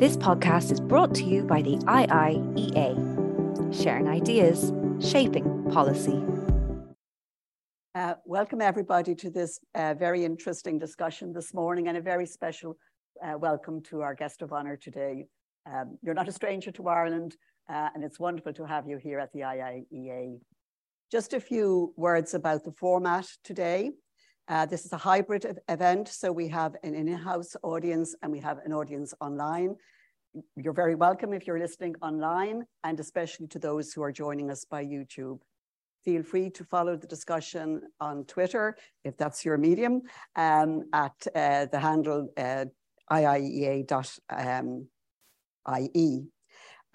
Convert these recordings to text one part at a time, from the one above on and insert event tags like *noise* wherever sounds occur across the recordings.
This podcast is brought to you by the IIEA, sharing ideas, shaping policy. Uh, welcome, everybody, to this uh, very interesting discussion this morning, and a very special uh, welcome to our guest of honour today. Um, you're not a stranger to Ireland, uh, and it's wonderful to have you here at the IIEA. Just a few words about the format today. Uh, this is a hybrid event, so we have an in-house audience and we have an audience online. You're very welcome if you're listening online, and especially to those who are joining us by YouTube. Feel free to follow the discussion on Twitter, if that's your medium, um, at uh, the handle uh, iiea.ie.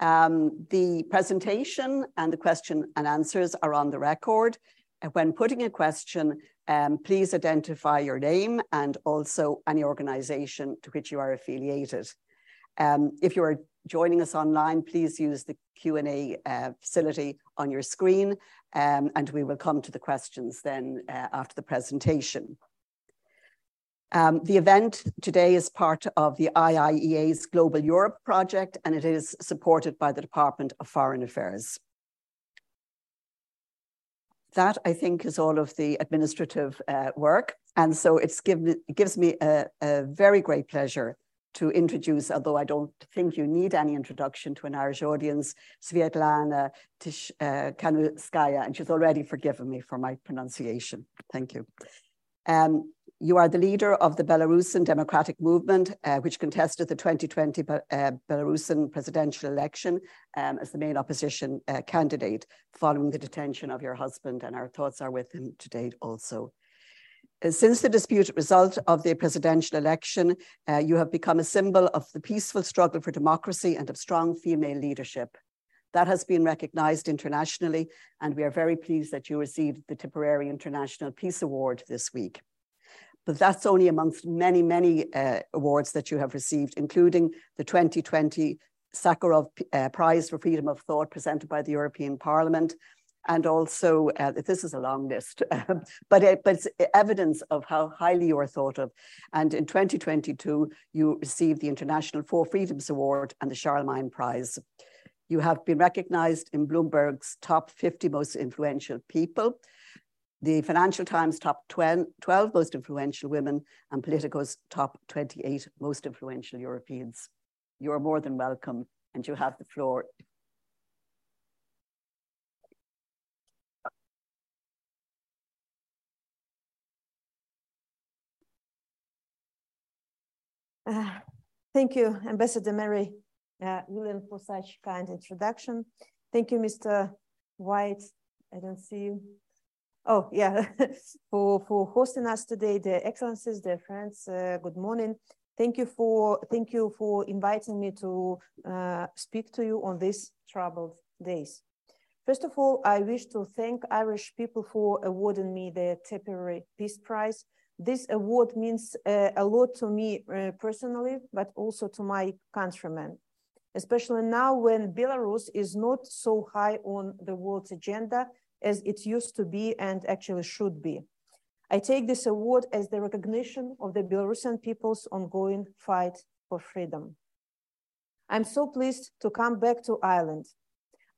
Um, the presentation and the question and answers are on the record. When putting a question, um, please identify your name and also any organization to which you are affiliated. Um, if you are joining us online, please use the Q&A uh, facility on your screen um, and we will come to the questions then uh, after the presentation. Um, the event today is part of the IIEA's Global Europe project and it is supported by the Department of Foreign Affairs that I think is all of the administrative uh, work. And so it's given, it gives me a, a, very great pleasure to introduce, although I don't think you need any introduction to an Irish audience, Sviatlana Tsikhanouskaya, uh, and she's already forgiven me for my pronunciation. Thank you. Um, you are the leader of the Belarusian Democratic Movement, uh, which contested the 2020 uh, Belarusian presidential election um, as the main opposition uh, candidate following the detention of your husband, and our thoughts are with him to date also. Uh, since the disputed result of the presidential election, uh, you have become a symbol of the peaceful struggle for democracy and of strong female leadership. That has been recognized internationally, and we are very pleased that you received the Tipperary International Peace Award this week but that's only amongst many, many uh, awards that you have received, including the 2020 Sakharov uh, Prize for Freedom of Thought presented by the European Parliament. And also, uh, this is a long list, *laughs* um, but, it, but it's evidence of how highly you are thought of. And in 2022, you received the International Four Freedoms Award and the Charlemagne Prize. You have been recognized in Bloomberg's top 50 most influential people the Financial Times top 12, 12 most influential women and Politico's top 28 most influential Europeans. You are more than welcome and you have the floor. Uh, thank you, Ambassador Mary uh, for such kind introduction. Thank you, Mr. White. I don't see you. Oh, yeah, *laughs* for, for hosting us today, the excellencies, dear friends, uh, good morning. Thank you for thank you for inviting me to uh, speak to you on these troubled days. First of all, I wish to thank Irish people for awarding me the Tipperary Peace Prize. This award means uh, a lot to me uh, personally, but also to my countrymen, especially now when Belarus is not so high on the world's agenda as it used to be and actually should be. I take this award as the recognition of the Belarusian people's ongoing fight for freedom. I'm so pleased to come back to Ireland.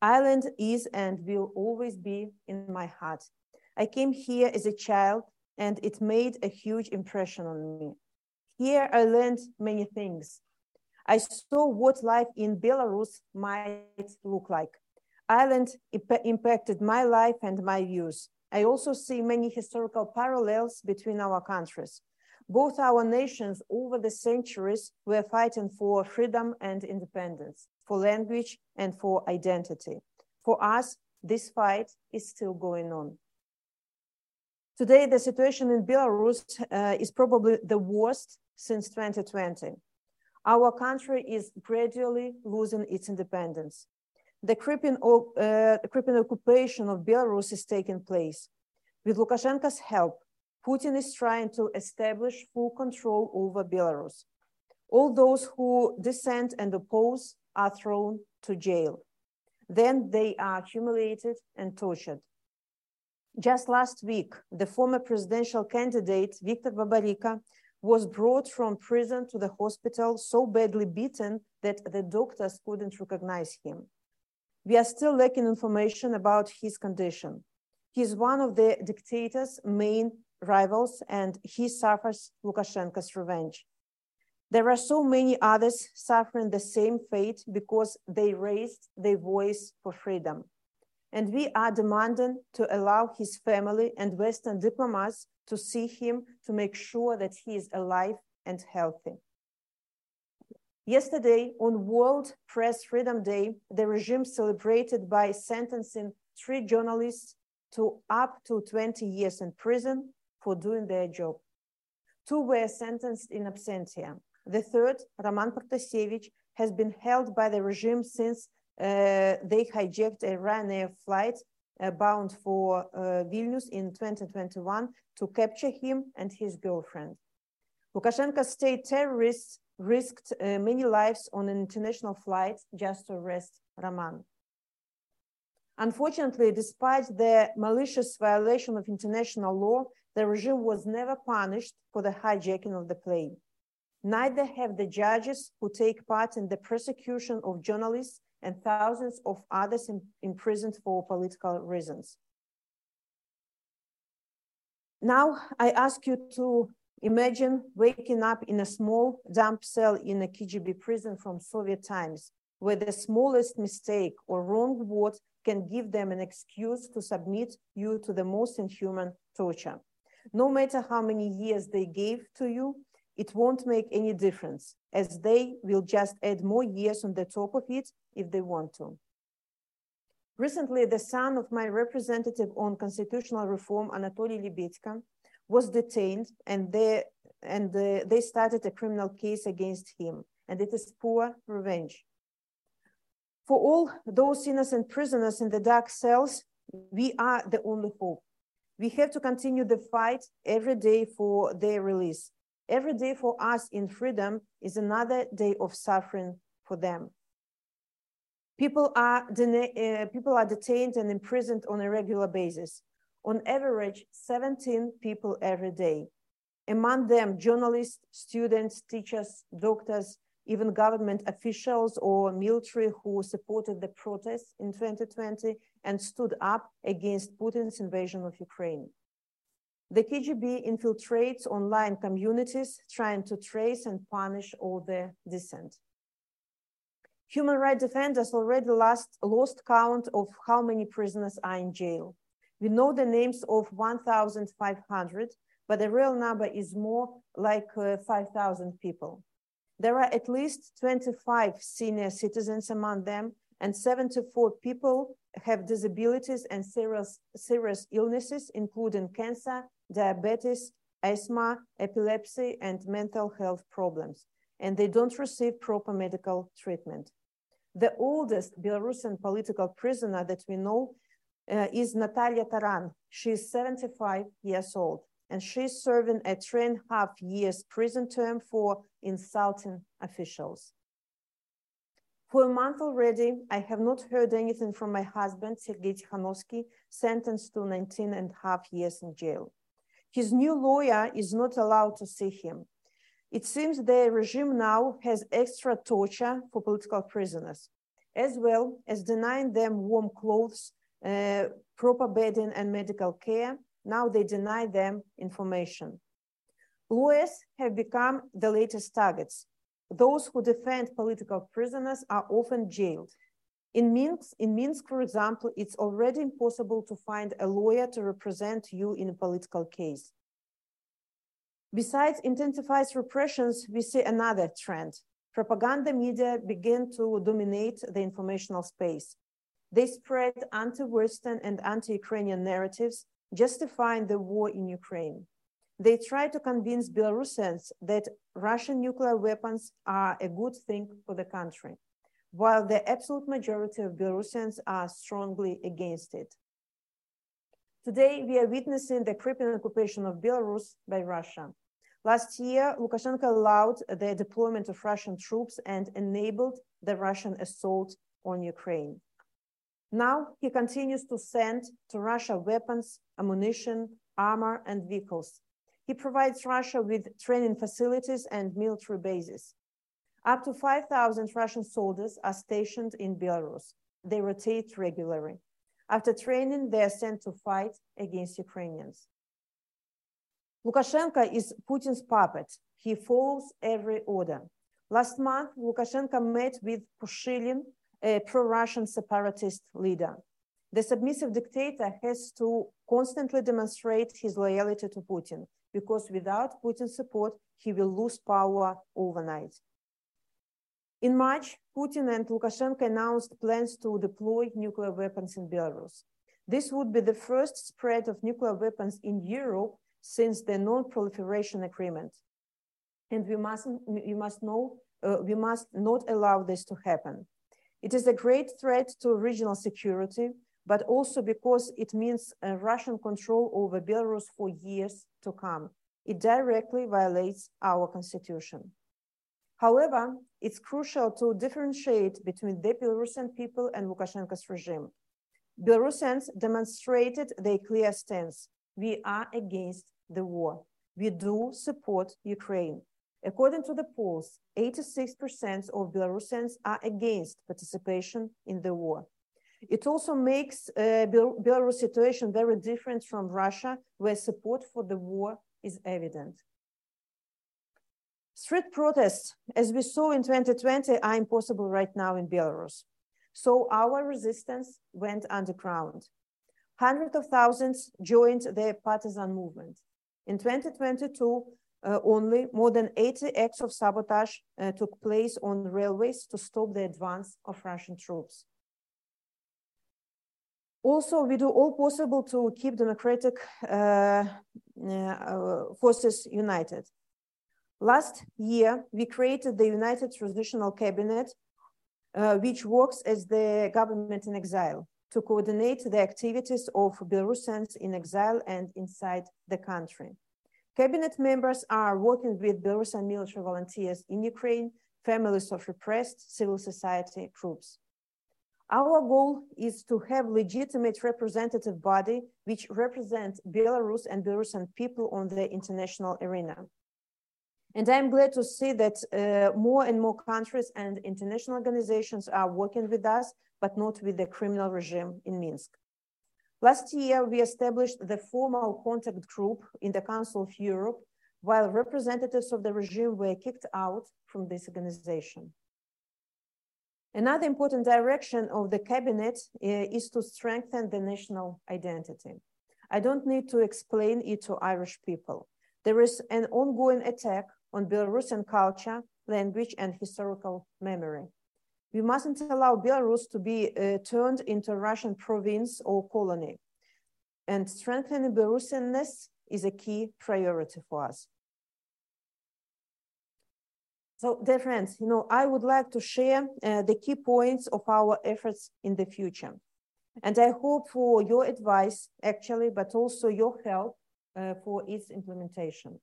Ireland is and will always be in my heart. I came here as a child and it made a huge impression on me. Here I learned many things. I saw what life in Belarus might look like. Ireland imp impacted my life and my views. I also see many historical parallels between our countries. Both our nations over the centuries were fighting for freedom and independence, for language and for identity. For us, this fight is still going on. Today, the situation in Belarus uh, is probably the worst since 2020. Our country is gradually losing its independence the creeping, uh, creeping occupation of Belarus is taking place. With Lukashenko's help, Putin is trying to establish full control over Belarus. All those who dissent and oppose are thrown to jail. Then they are humiliated and tortured. Just last week, the former presidential candidate, Viktor Babaryka, was brought from prison to the hospital so badly beaten that the doctors couldn't recognize him. We are still lacking information about his condition. He is one of the dictator's main rivals and he suffers Lukashenko's revenge. There are so many others suffering the same fate because they raised their voice for freedom. And we are demanding to allow his family and Western diplomats to see him to make sure that he is alive and healthy. Yesterday, on World Press Freedom Day, the regime celebrated by sentencing three journalists to up to 20 years in prison for doing their job. Two were sentenced in absentia. The third, Roman Protasevich, has been held by the regime since uh, they hijacked a Ryanair flight uh, bound for uh, Vilnius in 2021 to capture him and his girlfriend. Lukashenko's state terrorists risked uh, many lives on an international flight just to arrest Raman. Unfortunately, despite the malicious violation of international law, the regime was never punished for the hijacking of the plane. Neither have the judges who take part in the persecution of journalists and thousands of others imprisoned for political reasons. Now, I ask you to imagine waking up in a small damp cell in a KGB prison from Soviet times, where the smallest mistake or wrong word can give them an excuse to submit you to the most inhuman torture. No matter how many years they gave to you, it won't make any difference as they will just add more years on the top of it if they want to. Recently, the son of my representative on constitutional reform, Anatoly Lebedko, was detained and they, and uh, they started a criminal case against him. And it is poor revenge. For all those innocent prisoners in the dark cells, we are the only hope. We have to continue the fight every day for their release. Every day for us in freedom is another day of suffering for them. People are, uh, people are detained and imprisoned on a regular basis. On average, 17 people every day. Among them, journalists, students, teachers, doctors, even government officials or military who supported the protests in 2020 and stood up against Putin's invasion of Ukraine. The KGB infiltrates online communities, trying to trace and punish all the dissent. Human rights defenders already lost, lost count of how many prisoners are in jail. We know the names of 1,500, but the real number is more like uh, 5,000 people. There are at least 25 senior citizens among them, and 74 people have disabilities and serious, serious illnesses, including cancer, diabetes, asthma, epilepsy, and mental health problems, and they don't receive proper medical treatment. The oldest Belarusian political prisoner that we know uh, is Natalia Taran. She is 75 years old, and she's serving a three and a half years prison term for insulting officials. For a month already, I have not heard anything from my husband, Sergei Tsikhanouski, sentenced to 19 and a half years in jail. His new lawyer is not allowed to see him. It seems the regime now has extra torture for political prisoners, as well as denying them warm clothes, Uh, proper bedding, and medical care. Now they deny them information. Lawyers have become the latest targets. Those who defend political prisoners are often jailed in Minsk, in Minsk, for example, it's already impossible to find a lawyer to represent you in a political case. Besides intensified repressions, we see another trend. Propaganda media begin to dominate the informational space. They spread anti-Western and anti-Ukrainian narratives, justifying the war in Ukraine. They try to convince Belarusians that Russian nuclear weapons are a good thing for the country while the absolute majority of Belarusians are strongly against it. Today, we are witnessing the creeping occupation of Belarus by Russia. Last year, Lukashenko allowed the deployment of Russian troops and enabled the Russian assault on Ukraine. Now he continues to send to Russia weapons, ammunition, armor, and vehicles. He provides Russia with training facilities and military bases. Up to 5,000 Russian soldiers are stationed in Belarus. They rotate regularly. After training, they are sent to fight against Ukrainians. Lukashenko is Putin's puppet. He follows every order. Last month, Lukashenko met with Pushilin, a pro-Russian separatist leader. The submissive dictator has to constantly demonstrate his loyalty to Putin because without Putin's support, he will lose power overnight. In March, Putin and Lukashenko announced plans to deploy nuclear weapons in Belarus. This would be the first spread of nuclear weapons in Europe since the non-proliferation agreement. And we must, we must know, uh, we must not allow this to happen. It is a great threat to regional security, but also because it means Russian control over Belarus for years to come. It directly violates our constitution. However, it's crucial to differentiate between the Belarusian people and Lukashenko's regime. Belarusians demonstrated their clear stance. We are against the war. We do support Ukraine. According to the polls, 86% of Belarusians are against participation in the war. It also makes uh, Belarus situation very different from Russia, where support for the war is evident. Street protests, as we saw in 2020, are impossible right now in Belarus. So our resistance went underground. Hundreds of thousands joined the partisan movement. In 2022, uh, only more than 80 acts of sabotage uh, took place on railways to stop the advance of Russian troops. Also, we do all possible to keep democratic uh, uh forces united. Last year, we created the United Transitional Cabinet, uh, which works as the government in exile to coordinate the activities of Belarusians in exile and inside the country. Cabinet members are working with Belarusian military volunteers in Ukraine, families of repressed civil society groups. Our goal is to have legitimate representative body which represents Belarus and Belarusian people on the international arena. And I'm glad to see that uh, more and more countries and international organizations are working with us, but not with the criminal regime in Minsk. Last year, we established the formal contact group in the Council of Europe, while representatives of the regime were kicked out from this organization. Another important direction of the cabinet uh, is to strengthen the national identity. I don't need to explain it to Irish people. There is an ongoing attack on Belarusian culture, language, and historical memory. We mustn't allow Belarus to be uh, turned into a Russian province or colony. And strengthening Belarusianness is a key priority for us. So, dear friends, you know, I would like to share uh, the key points of our efforts in the future. And I hope for your advice, actually, but also your help uh, for its implementation.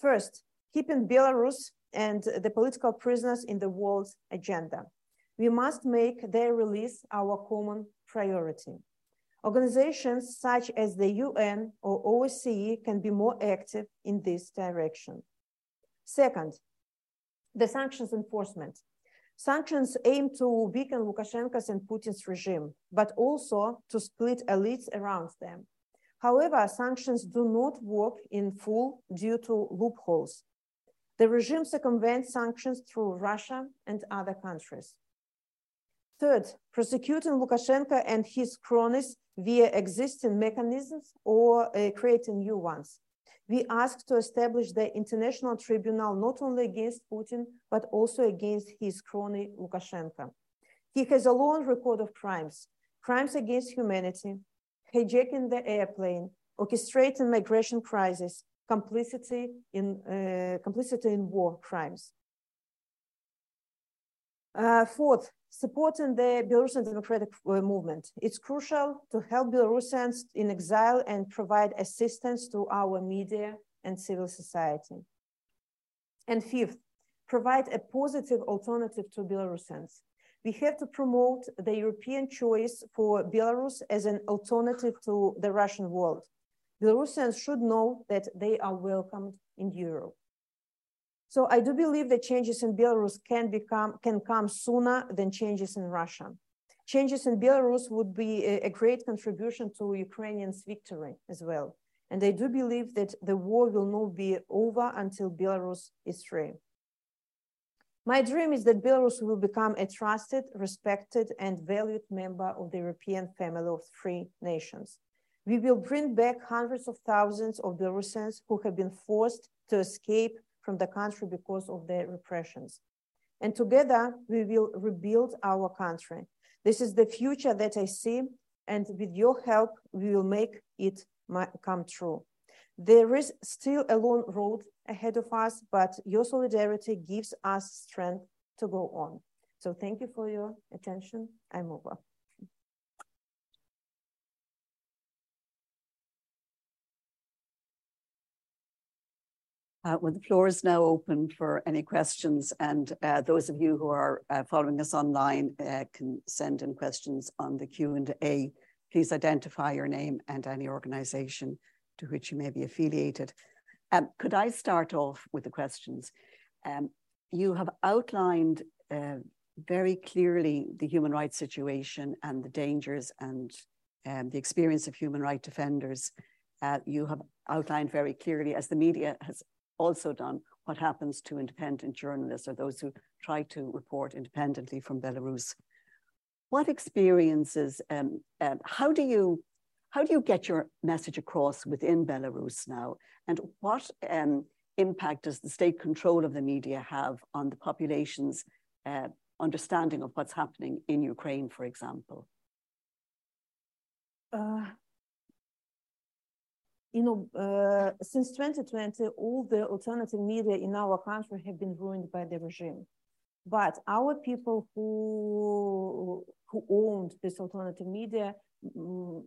First, keeping Belarus and the political prisoners in the world's agenda. We must make their release our common priority. Organizations such as the UN or OSCE can be more active in this direction. Second, the sanctions enforcement. Sanctions aim to weaken Lukashenko's and Putin's regime, but also to split elites around them. However, sanctions do not work in full due to loopholes. The regime circumvents sanctions through Russia and other countries. Third, prosecuting Lukashenko and his cronies via existing mechanisms or uh, creating new ones. We ask to establish the international tribunal not only against Putin, but also against his crony Lukashenko. He has a long record of crimes, crimes against humanity, hijacking the airplane, orchestrating migration crisis, complicity in, uh, complicity in war crimes. Uh, fourth, supporting the Belarusian democratic uh, movement. It's crucial to help Belarusians in exile and provide assistance to our media and civil society. And fifth, provide a positive alternative to Belarusians. We have to promote the European choice for Belarus as an alternative to the Russian world. Belarusians should know that they are welcomed in Europe. So I do believe that changes in Belarus can become can come sooner than changes in Russia. Changes in Belarus would be a, a great contribution to Ukrainians' victory as well. And I do believe that the war will not be over until Belarus is free. My dream is that Belarus will become a trusted, respected, and valued member of the European family of free nations. We will bring back hundreds of thousands of Belarusians who have been forced to escape from the country because of the repressions. And together, we will rebuild our country. This is the future that I see, and with your help, we will make it come true. There is still a long road ahead of us, but your solidarity gives us strength to go on. So thank you for your attention. I'm over. Uh, well, the floor is now open for any questions, and uh, those of you who are uh, following us online uh, can send in questions on the Q&A. Please identify your name and any organisation to which you may be affiliated. Um, could I start off with the questions? Um, you have outlined uh, very clearly the human rights situation and the dangers and um, the experience of human rights defenders. Uh, you have outlined very clearly, as the media has also done what happens to independent journalists or those who try to report independently from Belarus. What experiences, um, um, how do you how do you get your message across within Belarus now? And what um, impact does the state control of the media have on the population's uh, understanding of what's happening in Ukraine, for example? Uh, you know, uh, since 2020, all the alternative media in our country have been ruined by the regime. But our people who who owned this alternative media, um,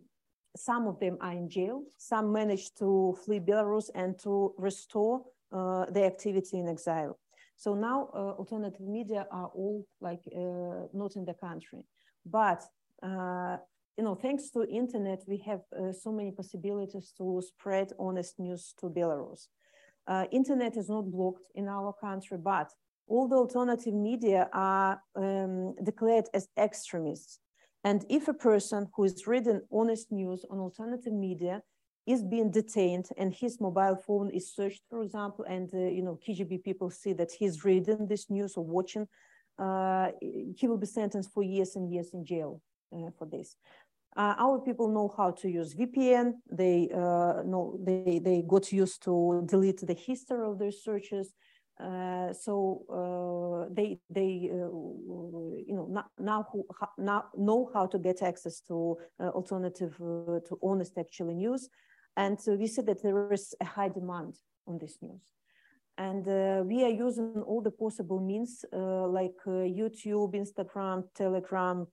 some of them are in jail. Some managed to flee Belarus and to restore uh, their activity in exile. So now uh, alternative media are all like uh, not in the country. But uh, you know, thanks to internet, we have uh, so many possibilities to spread honest news to Belarus. Uh, internet is not blocked in our country, but all the alternative media are um, declared as extremists. And if a person who is reading honest news on alternative media is being detained and his mobile phone is searched, for example, and uh, you know KGB people see that he's reading this news or watching, uh, he will be sentenced for years and years in jail uh, for this. Uh, our people know how to use VPN. They uh, know they they got used to delete the history of their searches. Uh, so uh, they they uh, you know now now, know how to get access to uh, alternative to honest actually news, and we see that there is a high demand on this news. And we are using all the possible means like YouTube, Instagram, Telegram,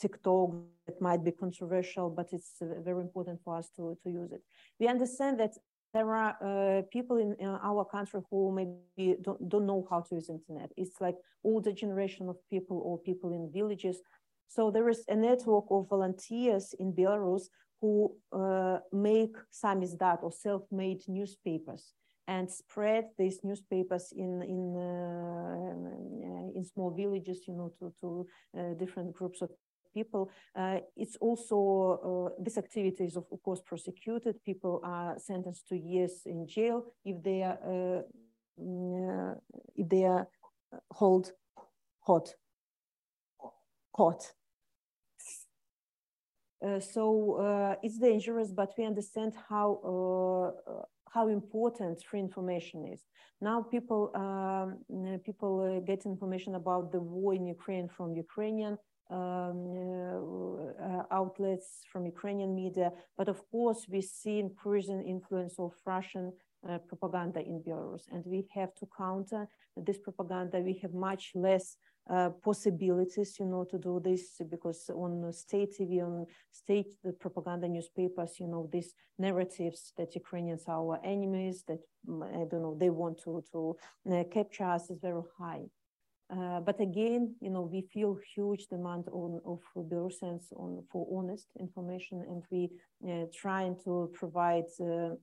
TikTok that might be controversial, but it's uh, very important for us to, to use it. We understand that there are uh, people in, in, our country who maybe don't, don't know how to use internet. It's like older generation of people or people in villages. So there is a network of volunteers in Belarus who uh, make samizdat or self-made newspapers and spread these newspapers in in uh, in small villages, you know, to to uh, different groups of people. Uh, it's also, uh, this activity is of, course prosecuted. People are sentenced to years in jail if they are, uh, mm, if they are hold hot, caught. Uh, so uh, it's dangerous, but we understand how uh, how important free information is. Now people um, people get information about the war in Ukraine from Ukrainian um, uh, outlets from Ukrainian media, but of course we see increasing influence of Russian uh, propaganda in Belarus, and we have to counter this propaganda. We have much less uh, possibilities, you know, to do this because on state TV, on state the propaganda newspapers, you know, these narratives that Ukrainians are our enemies, that I don't know, they want to to uh, capture us is very high. Uh, but again, you know, we feel huge demand on of Belarusians on for honest information, and we uh, trying to provide uh,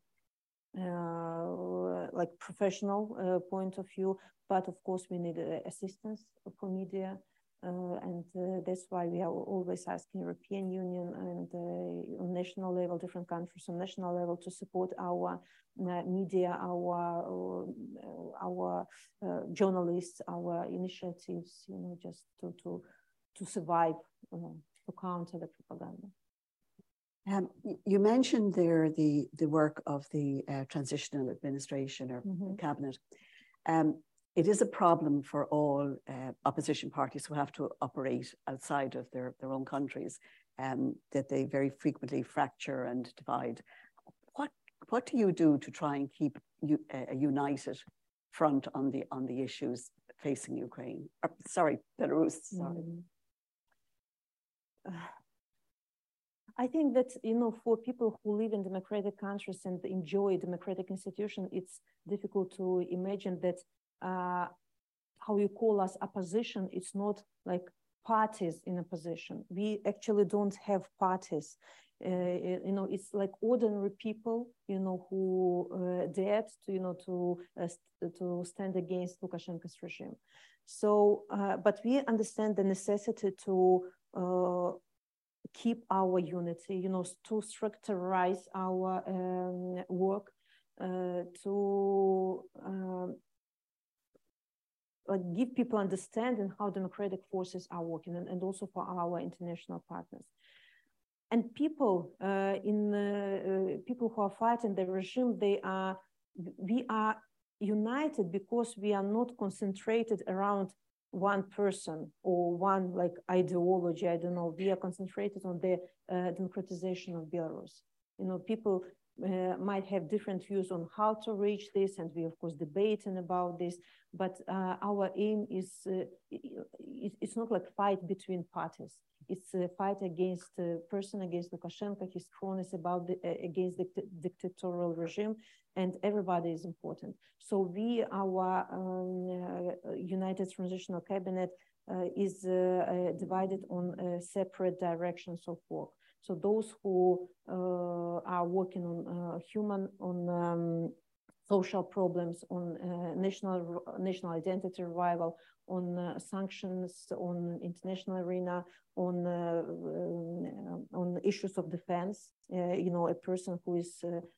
uh, like professional uh, point of view, but of course we need uh, assistance for media. Uh, and uh, that's why we are always asking European Union and uh, on national level, different countries on national level to support our media, our our journalists, our initiatives, you know, just to to to survive, to counter the propaganda. Um, you mentioned there the the work of the uh, transitional administration or mm -hmm. cabinet. Um, it is a problem for all uh, opposition parties who have to operate outside of their, their own countries um, that they very frequently fracture and divide. What, what do you do to try and keep you, uh, a united front on the, on the issues facing Ukraine? Or, sorry, Belarus, sorry. Mm. Uh, I think that, you know, for people who live in democratic countries and enjoy democratic institutions, it's difficult to imagine that uh, how you call us opposition, it's not like parties in opposition. We actually don't have parties. Uh, you know, it's like ordinary people, you know, who uh, dared to, you know, to uh, st to stand against Lukashenko's regime. So, uh, but we understand the necessity to uh, keep our unity, you know, to structureize our um, work, uh, to um, like give people understanding how democratic forces are working and, and also for our international partners. And people uh, in uh, people who are fighting the regime they are we are united because we are not concentrated around one person or one like ideology i don't know. We are concentrated on the uh, democratization of belarus. You know people uh, might have different views on how to reach this, and we of course debating about this. But uh, our aim is uh, it, it's not like fight between parties. It's a fight against a person against Lukashenko, his cronies about the, uh, against the dictatorial regime, and everybody is important. So we, our um, uh, United Transitional Cabinet, uh, is divided on separate directions of work. So those who uh, are working on uh, human, on um, social problems, on uh, national national identity revival, on uh, sanctions, on international arena, on uh, uh, on issues of defense. you know, a person who is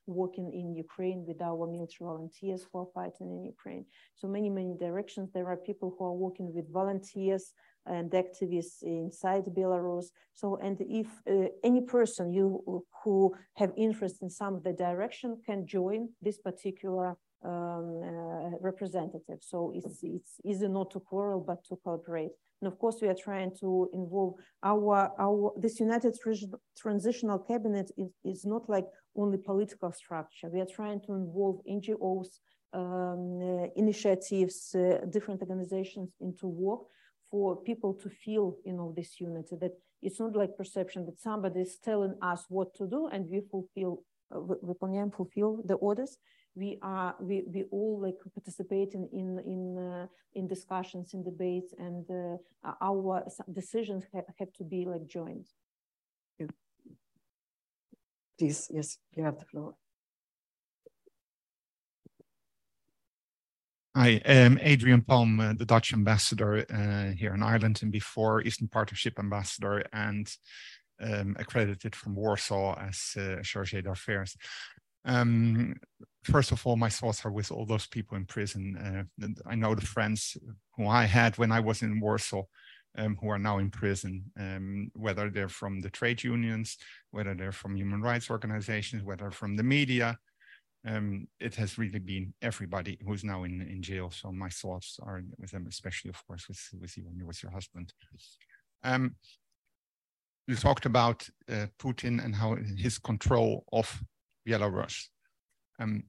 working in Ukraine with our military volunteers who are fighting in Ukraine. So many many directions. There are people who are working with volunteers and activists inside Belarus. So, and if uh, any person you who have interest in some of the direction can join this particular um, uh, representative. So it's it's easy not to quarrel but to cooperate. And of course, we are trying to involve our our this United Transitional Cabinet is, is not like only political structure. We are trying to involve NGOs, um, uh, initiatives, uh, different organizations into work for people to feel, you know, this unity, that it's not like perception that somebody is telling us what to do and we fulfill, uh, выполняем, fulfill the orders. We are, we, we all like participating in, in, uh, in discussions, in debates, and uh, our decisions ha have to be like joined. Please, yes, you have the floor. Hi, I'm Adriaan Palm, uh, the Dutch ambassador uh, here in Ireland, and before Eastern Partnership ambassador and um, accredited from Warsaw as uh, chargé d'affaires. Um, first of all, my thoughts are with all those people in prison. Uh, I know the friends who I had when I was in Warsaw um, who are now in prison, um, whether they're from the trade unions, whether they're from human rights organizations, whether from the media, um, it has really been everybody who's now in, in jail. So my thoughts are with them, especially, of course, with, with you and with your husband. Um, you talked about uh, Putin and how his control of Belarus. Um,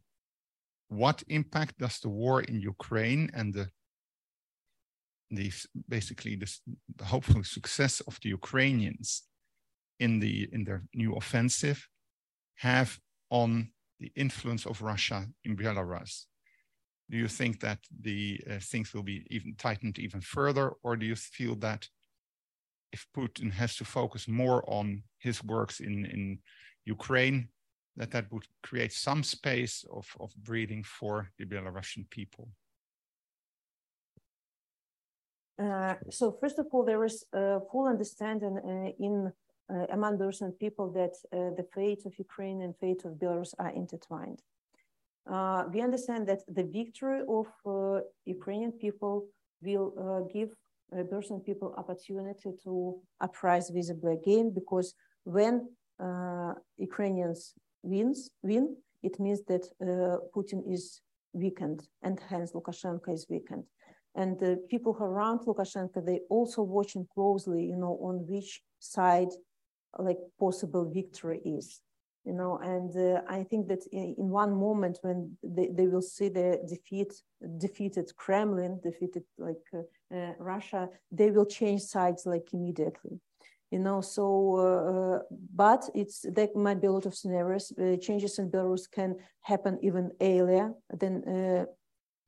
what impact does the war in Ukraine and the, the basically the, the hopeful success of the Ukrainians in the in their new offensive have on the influence of Russia in Belarus. Do you think that the uh, things will be even tightened even further, or do you feel that if Putin has to focus more on his works in, in Ukraine, that that would create some space of, of breathing for the Belarusian people? Uh, so first of all, there is a full understanding uh, in among Belarusian people that uh, the fate of Ukraine and fate of Belarus are intertwined. Uh, we understand that the victory of uh, Ukrainian people will give Belarusian people opportunity to uprise visibly again because when Ukrainians wins win, it means that Putin is weakened and hence Lukashenko is weakened and the people around Lukashenko, they also watching closely, you know, on which side like possible victory is, you know, and uh, I think that in, one moment when they, they will see the defeat, defeated Kremlin, defeated like uh, uh, Russia, they will change sides like immediately you know so uh, but it's there might be a lot of scenarios uh, changes in belarus can happen even earlier than uh,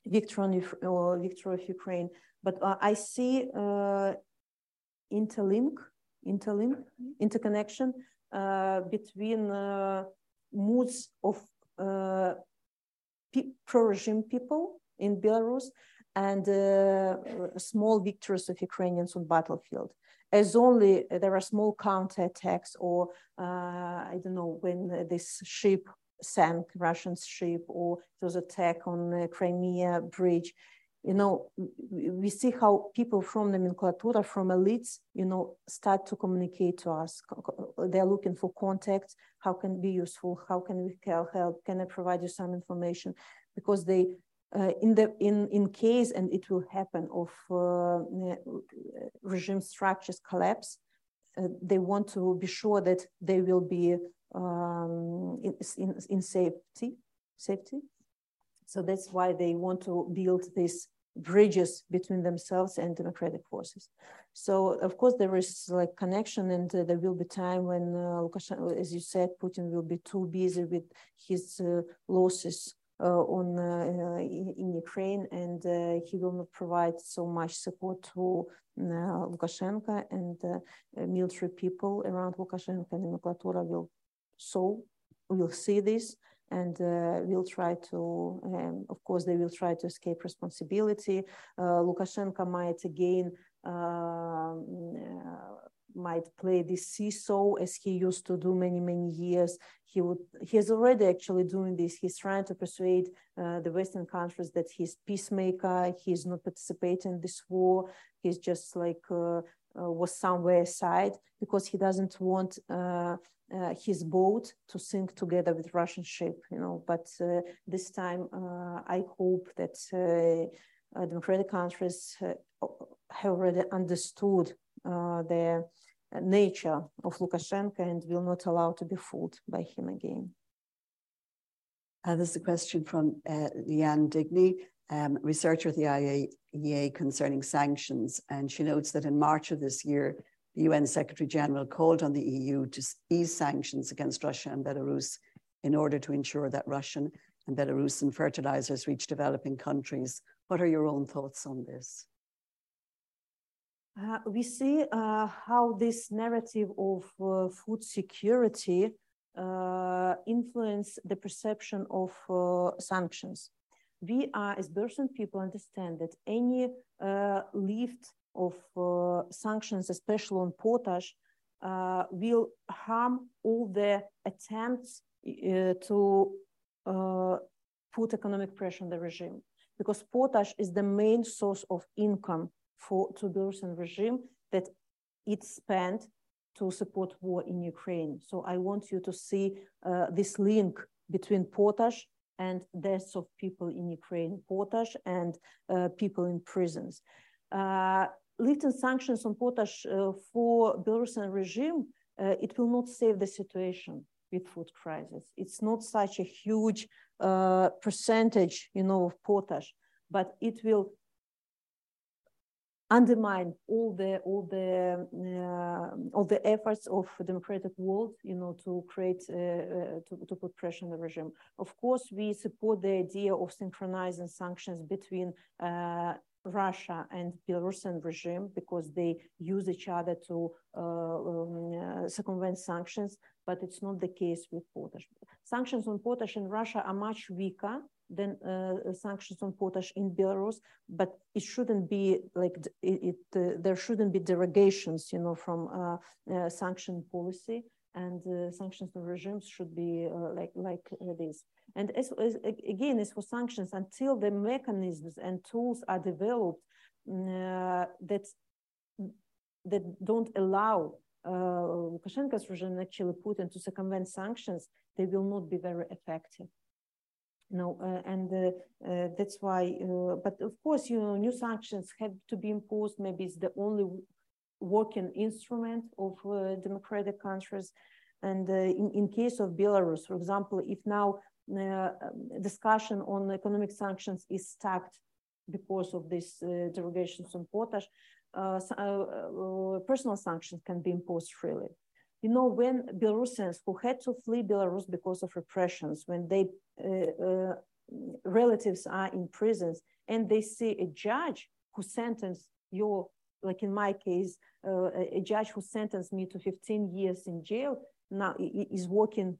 victory or victory of Ukraine. But uh, I see uh, interlink, interlink, interconnection uh, between uh, moods of uh, pro-regime people in Belarus and uh, small victories of Ukrainians on battlefield. As only there are small counterattacks or I don't know when this ship sank Russian ship or it was attack on Crimea bridge. You know, we see how people from nomenclatura, from elites, you know, start to communicate to us. They're looking for contacts. How can be useful? How can we help? Can I provide you some information? Because they, uh, in the in in case, and it will happen, of uh, regime structures collapse, uh, they want to be sure that they will be um, in, in, in safety, safety. So that's why they want to build these bridges between themselves and democratic forces. So of course there is like connection, and uh, there will be time when uh, Lukashenko, as you said, Putin will be too busy with his uh, losses uh, on uh, in, in, Ukraine, and uh, he will not provide so much support to Lukashenko and military people around Lukashenko and nomenclatura will so we'll see this and uh, we'll try to, um, of course, they will try to escape responsibility. Uh, Lukashenko might again um, uh, might play this seesaw as he used to do many many years. He would he's already actually doing this. He's trying to persuade uh, the Western countries that he's peacemaker. He's not participating in this war. He's just like uh, uh, was somewhere aside because he doesn't want uh, uh, his boat to sink together with Russian ship, you know. But uh, this time, uh, I hope that uh, democratic countries have already understood the nature of Lukashenko and will not allow to be fooled by him again. Uh, there's a question from uh, Leanne Digney, um, researcher at the IIEA concerning sanctions. And she notes that in March of this year, the UN Secretary General called on the EU to ease sanctions against Russia and Belarus in order to ensure that Russian and Belarusian fertilizers reach developing countries. What are your own thoughts on this? Uh, we see uh, how this narrative of uh, food security uh, influence the perception of uh, sanctions. We are, as Belarusian people, understand that any uh, lift of uh, sanctions, especially on potash, uh, will harm all the attempts uh, to put economic pressure on the regime. Because potash is the main source of income for to Belarusian regime that it spent to support war in Ukraine. So I want you to see uh, this link between potash and deaths of people in Ukraine, potash and uh, people in prisons. Uh, lifting sanctions on potash uh, for Belarusian regime, uh, it will not save the situation with food crisis. It's not such a huge uh, percentage, you know, of potash, but it will undermine all the all the uh, all the efforts of the democratic world you know to create uh, uh, to, to put pressure on the regime of course we support the idea of synchronizing sanctions between Russia and Belarusian regime because they use each other to uh, um, uh, circumvent sanctions, but it's not the case with potash. Sanctions on potash in Russia are much weaker than uh, sanctions on potash in Belarus, but it shouldn't be like it. it uh, there shouldn't be derogations, you know, from uh, uh, sanction policy, and sanctions on regimes should be like like this. And as, as, again, as for sanctions, until the mechanisms and tools are developed uh, that that don't allow uh, Lukashenko's regime actually put into circumvent sanctions, they will not be very effective. No, uh, and uh, uh, that's why. Uh, but of course, you know, new sanctions have to be imposed. Maybe it's the only working instrument of uh, democratic countries. And uh, in, in case of Belarus, for example, if now um, discussion on economic sanctions is stacked because of these derogations on potash, personal sanctions can be imposed freely you know, when Belarusians who had to flee Belarus because of repressions, when they uh, uh, relatives are in prisons and they see a judge who sentenced you, like in my case, uh, a judge who sentenced me to 15 years in jail now is working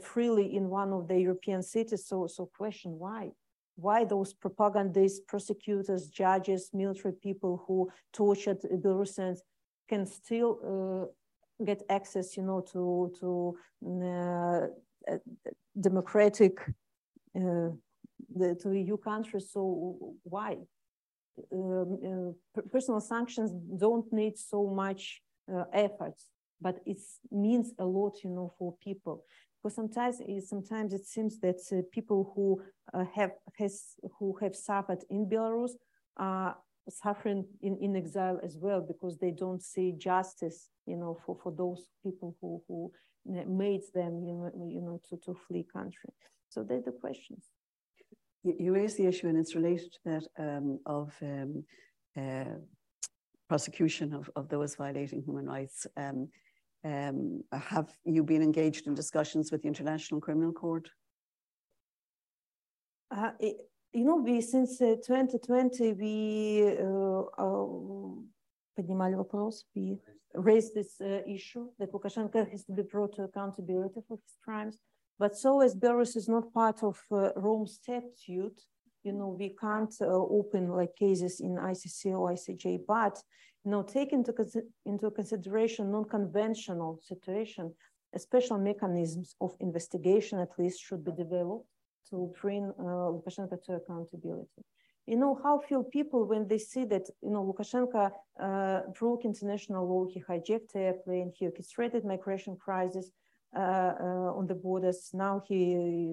freely in one of the European cities. So, so question why? Why those propagandists, prosecutors, judges, military people who tortured Belarusians can still uh, get access, you know, to to uh, uh democratic uh, the, to EU countries. So why? Um, uh, personal sanctions don't need so much uh, efforts, but it means a lot, you know, for people. Because sometimes, sometimes it seems that uh, people who have has who have suffered in Belarus are suffering in, in exile as well because they don't see justice, you know, for, for those people who, who made them, you know, you know to, to flee country. So they're the questions You, you raise the issue, and it's related to that um, of um, uh, prosecution of, of those violating human rights. Um, um have you been engaged in discussions with the International Criminal Court? Uh, it, you know, we since 2020 we поднимали вопрос, we raised this uh, issue that Lukashenko has to be brought to accountability for his crimes. But so as Belarus is not part of uh, Rome Statute, you know, we can't uh, open like cases in ICC or ICJ, but, you know, take into, into consideration non-conventional situation, special mechanisms of investigation at least should be developed to bring uh, Lukashenko to accountability. You know, how feel people when they see that, you know, Lukashenko uh, broke international law, he hijacked airplane, he orchestrated migration crisis on the borders. Now he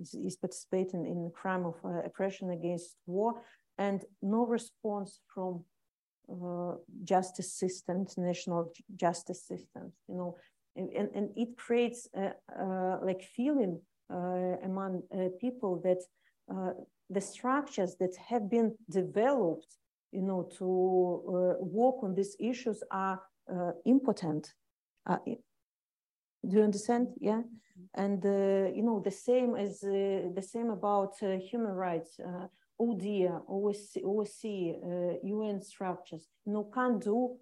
is, is participating in crime of uh, oppression against war and no response from uh, justice system, international justice systems, you know, and, and it creates a, like feeling uh, among uh, people that uh, the structures that have been developed, you know, to work on these issues are impotent. Do you understand? Yeah, and you know the same as the same about human rights. OSCE, OSCE UN structures, you know, can't do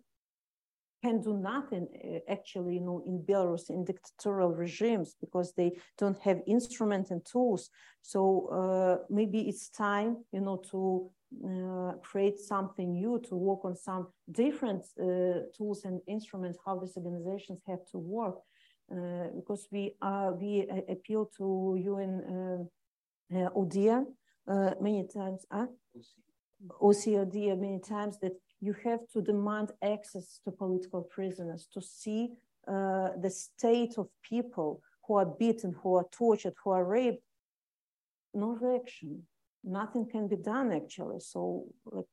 can do nothing uh, actually, you know, in Belarus in dictatorial regimes because they don't have instruments and tools. So uh, maybe it's time, you know, to uh, create something new, to work on some different uh, tools and instruments, how these organizations have to work. Uh, because we are, we appeal to UN uh, ODIHR many times, uh, OCOD many times that you have to demand access to political prisoners to see uh, the state of people who are beaten, who are tortured, who are raped. No reaction. Nothing can be done actually. So like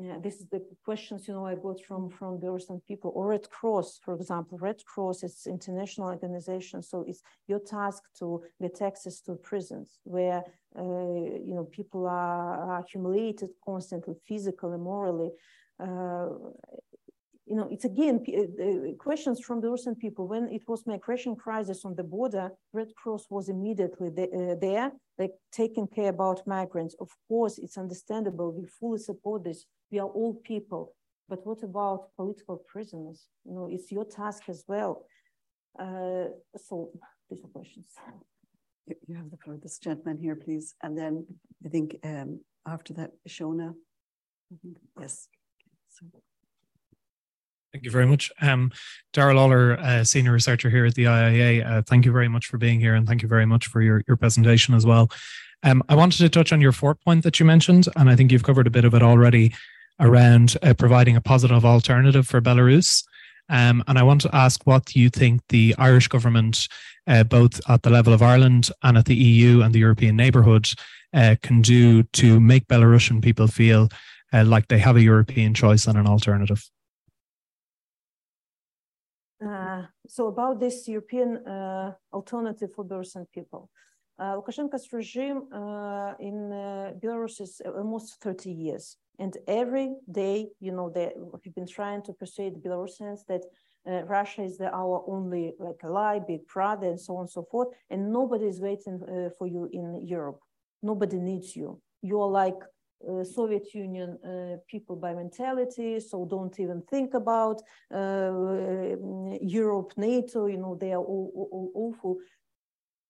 yeah, this is the questions you know I got from from Belarusian people or Red Cross, for example. Red Cross is international organization, so it's your task to get access to prisons where uh, you know people are, are humiliated constantly, physically, morally. Uh, you know, it's again uh, questions from the Russian people. When it was migration crisis on the border, Red Cross was immediately the, uh, there, like taking care about migrants. Of course, it's understandable. We fully support this. We are all people. But what about political prisoners? You know, it's your task as well. Uh, so these are questions. You have the floor. This gentleman here, please. And then I think um, after that, Shona. Yes. So. Thank you very much. Um, Darrell Lawler, uh, Senior Researcher here at the IIEA, uh, thank you very much for being here and thank you very much for your, your presentation as well. Um, I wanted to touch on your fourth point that you mentioned, and I think you've covered a bit of it already around uh, providing a positive alternative for Belarus. Um, and I want to ask what you think the Irish government, uh, both at the level of Ireland and at the EU and the European neighbourhood, uh, can do to make Belarusian people feel uh, like they have a European choice and an alternative. Uh, so about this European uh, alternative for Belarusian people. Uh, Lukashenko's regime uh, in uh, Belarus is almost 30 years. And every day, you know, they have been trying to persuade Belarusians that uh, Russia is the, our only like ally, big brother, and so on and so forth. And nobody is waiting for you in Europe. Nobody needs you. You're like uh, Soviet Union uh, people by mentality, so don't even think about uh, Europe, NATO, you know, they are all, all, all awful.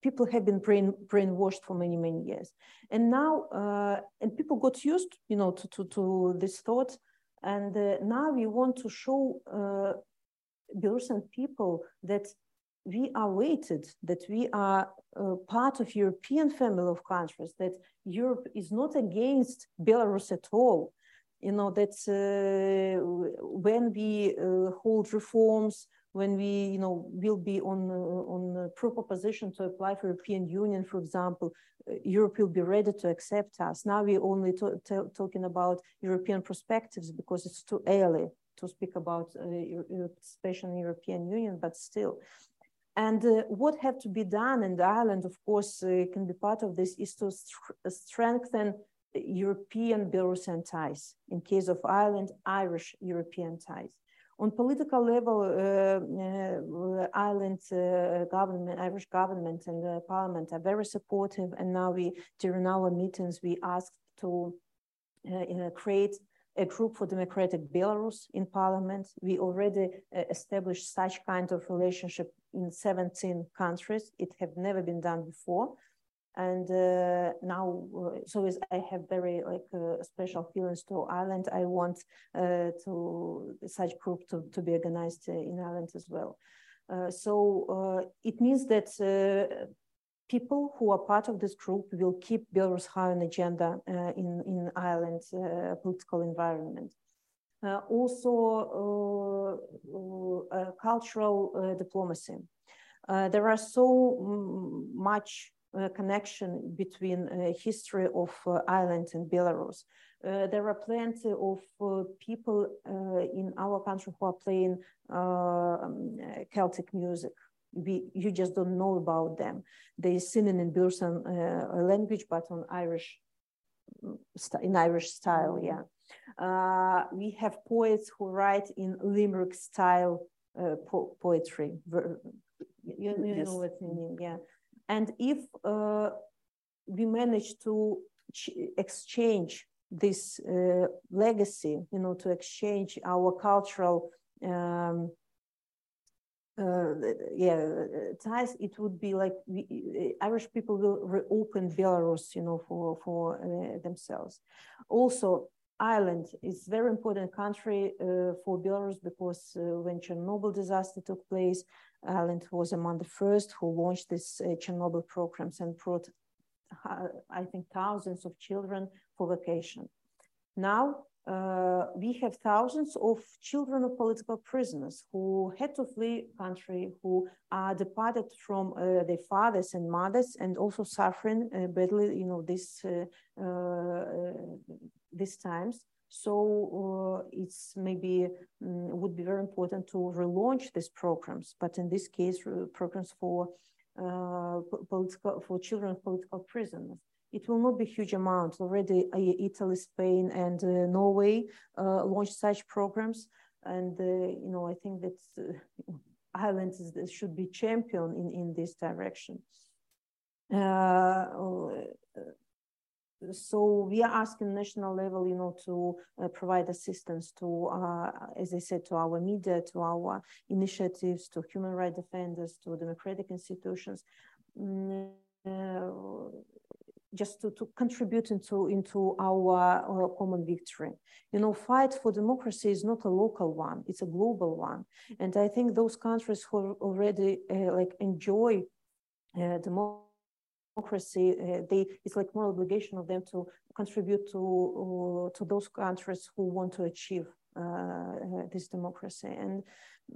People have been brain, brainwashed for many, many years. And now, uh, and people got used, you know, to, to, to this thought. And uh, now we want to show uh, Belarusian people that we are weighted, that we are uh, part of European family of countries, that Europe is not against Belarus at all. You know, that uh, when we uh, hold reforms, when we, you know, will be on, uh, on proper position to apply for European Union, for example, uh, Europe will be ready to accept us. Now we're only talking about European perspectives because it's too early to speak about uh, participation in European Union, but still. And uh, what have to be done, and Ireland, of course, uh, can be part of this, is to strengthen European Belarusian ties. In case of Ireland, Irish European ties. On political level, uh, uh Ireland uh, government, Irish government and parliament are very supportive. And now we, during our meetings, we asked to create a group for democratic Belarus in parliament. We already uh, established such kind of relationship in 17 countries. It have never been done before. And uh, now, uh, so as I have very like uh, special feelings to Ireland, I want uh, to such group to, to be organized in Ireland as well. so it means that people who are part of this group will keep Belarus high on agenda uh, in, in Ireland's uh, political environment. Uh, also, uh, uh, cultural uh, diplomacy. there are so much connection between history of Ireland and Belarus. there are plenty of people in our country who are playing um, Celtic music we, you just don't know about them. They sing in Belarusian uh, language, but on Irish, in Irish style, yeah. Uh, we have poets who write in Limerick style uh, po poetry. You, you yes. know what I mean, yeah. And if uh, we manage to exchange this uh, legacy, you know, to exchange our cultural um, uh, yeah, ties, it would be like we, Irish people will reopen Belarus, you know, for for uh, themselves. Also, Ireland is very important country uh, for Belarus because uh, when Chernobyl disaster took place, Ireland was among the first who launched this Chernobyl programs and brought, I think, thousands of children for vacation. Now uh, we have thousands of children of political prisoners who had to flee country, who are departed from uh, their fathers and mothers, and also suffering uh, badly, you know, this uh, uh, these times. So uh, it's maybe um, would be very important to relaunch these programs, but in this case, programs for political for children political prisoners it will not be huge amounts. Already uh, Italy, Spain, and uh, Norway uh, launched such programs. And, uh, you know, I think that uh, Ireland is, should be champion in, in this direction. So we are asking national level, you know, to uh, provide assistance to, uh, as I said, to our media, to our initiatives, to human rights defenders, to democratic institutions, mm, uh, just to, to contribute into, into our, our, common victory. You know, fight for democracy is not a local one, it's a global one. And I think those countries who already uh, like enjoy uh, democracy democracy, uh, they it's like moral obligation of them to contribute to uh, to those countries who want to achieve uh, this democracy. And